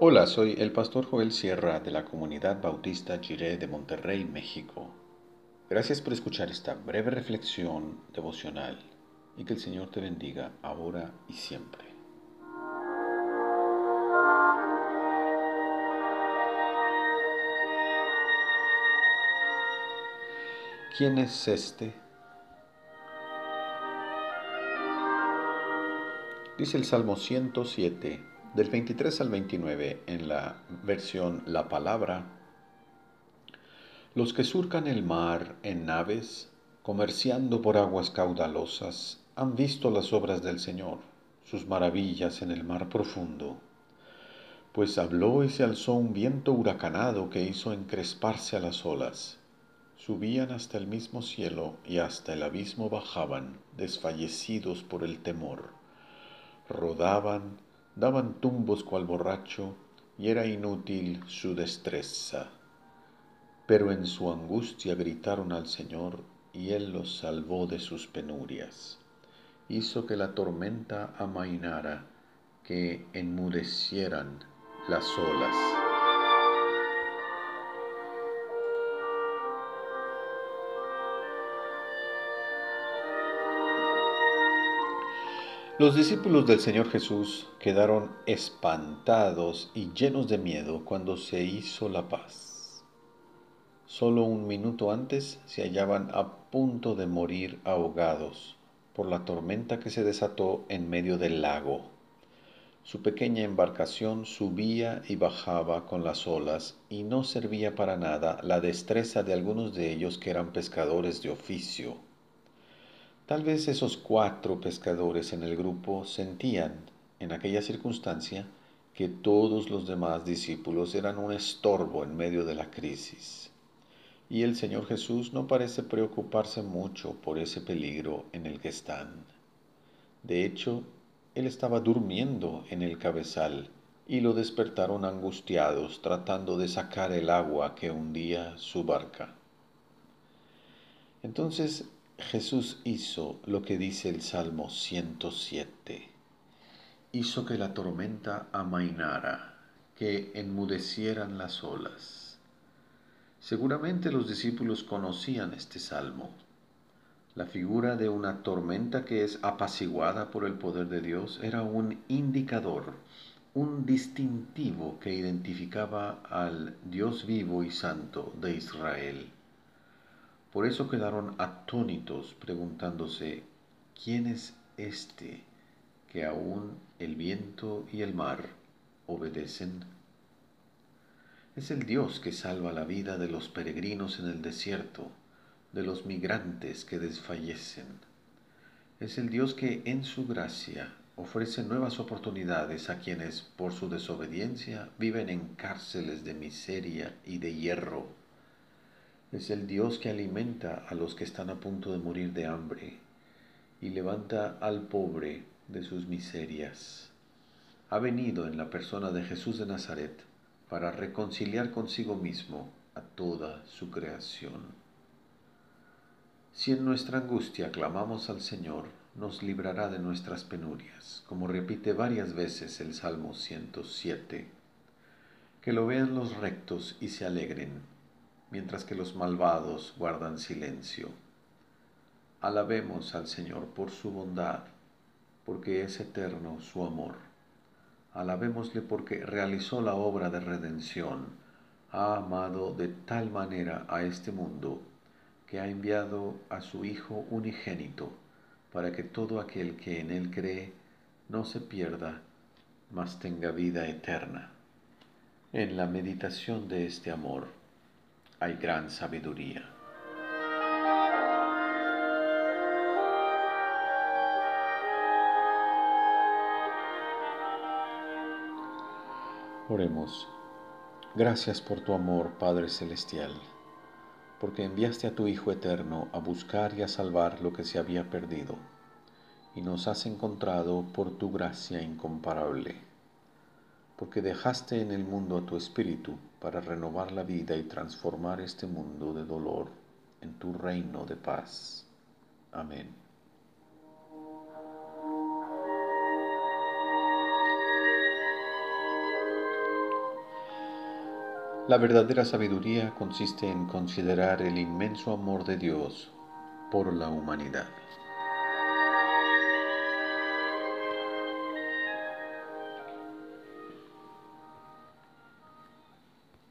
Hola, soy el pastor Joel Sierra de la comunidad bautista Jiré de Monterrey, México. Gracias por escuchar esta breve reflexión devocional y que el Señor te bendiga ahora y siempre. ¿Quién es este? Dice el Salmo 107 del 23 al 29 en la versión La Palabra, los que surcan el mar en naves, comerciando por aguas caudalosas, han visto las obras del Señor, sus maravillas en el mar profundo. Pues habló y se alzó un viento huracanado que hizo encresparse a las olas. Subían hasta el mismo cielo y hasta el abismo bajaban, desfallecidos por el temor. Rodaban, daban tumbos cual borracho, y era inútil su destreza. Pero en su angustia gritaron al Señor, y Él los salvó de sus penurias. Hizo que la tormenta amainara, que enmudecieran las olas. Los discípulos del Señor Jesús quedaron espantados y llenos de miedo cuando se hizo la paz. Solo un minuto antes se hallaban a punto de morir ahogados por la tormenta que se desató en medio del lago. Su pequeña embarcación subía y bajaba con las olas y no servía para nada la destreza de algunos de ellos que eran pescadores de oficio. Tal vez esos cuatro pescadores en el grupo sentían, en aquella circunstancia, que todos los demás discípulos eran un estorbo en medio de la crisis. Y el Señor Jesús no parece preocuparse mucho por ese peligro en el que están. De hecho, Él estaba durmiendo en el cabezal y lo despertaron angustiados tratando de sacar el agua que hundía su barca. Entonces Jesús hizo lo que dice el Salmo 107. Hizo que la tormenta amainara, que enmudecieran las olas. Seguramente los discípulos conocían este salmo. La figura de una tormenta que es apaciguada por el poder de Dios era un indicador, un distintivo que identificaba al Dios vivo y santo de Israel. Por eso quedaron atónitos preguntándose, ¿quién es este que aún el viento y el mar obedecen? Es el Dios que salva la vida de los peregrinos en el desierto, de los migrantes que desfallecen. Es el Dios que en su gracia ofrece nuevas oportunidades a quienes por su desobediencia viven en cárceles de miseria y de hierro es el Dios que alimenta a los que están a punto de morir de hambre y levanta al pobre de sus miserias. Ha venido en la persona de Jesús de Nazaret para reconciliar consigo mismo a toda su creación. Si en nuestra angustia clamamos al Señor, nos librará de nuestras penurias, como repite varias veces el Salmo 107. Que lo vean los rectos y se alegren mientras que los malvados guardan silencio. Alabemos al Señor por su bondad, porque es eterno su amor. Alabémosle porque realizó la obra de redención, ha amado de tal manera a este mundo, que ha enviado a su Hijo unigénito, para que todo aquel que en él cree no se pierda, mas tenga vida eterna. En la meditación de este amor, hay gran sabiduría. Oremos. Gracias por tu amor, Padre Celestial, porque enviaste a tu Hijo Eterno a buscar y a salvar lo que se había perdido, y nos has encontrado por tu gracia incomparable porque dejaste en el mundo a tu Espíritu para renovar la vida y transformar este mundo de dolor en tu reino de paz. Amén. La verdadera sabiduría consiste en considerar el inmenso amor de Dios por la humanidad.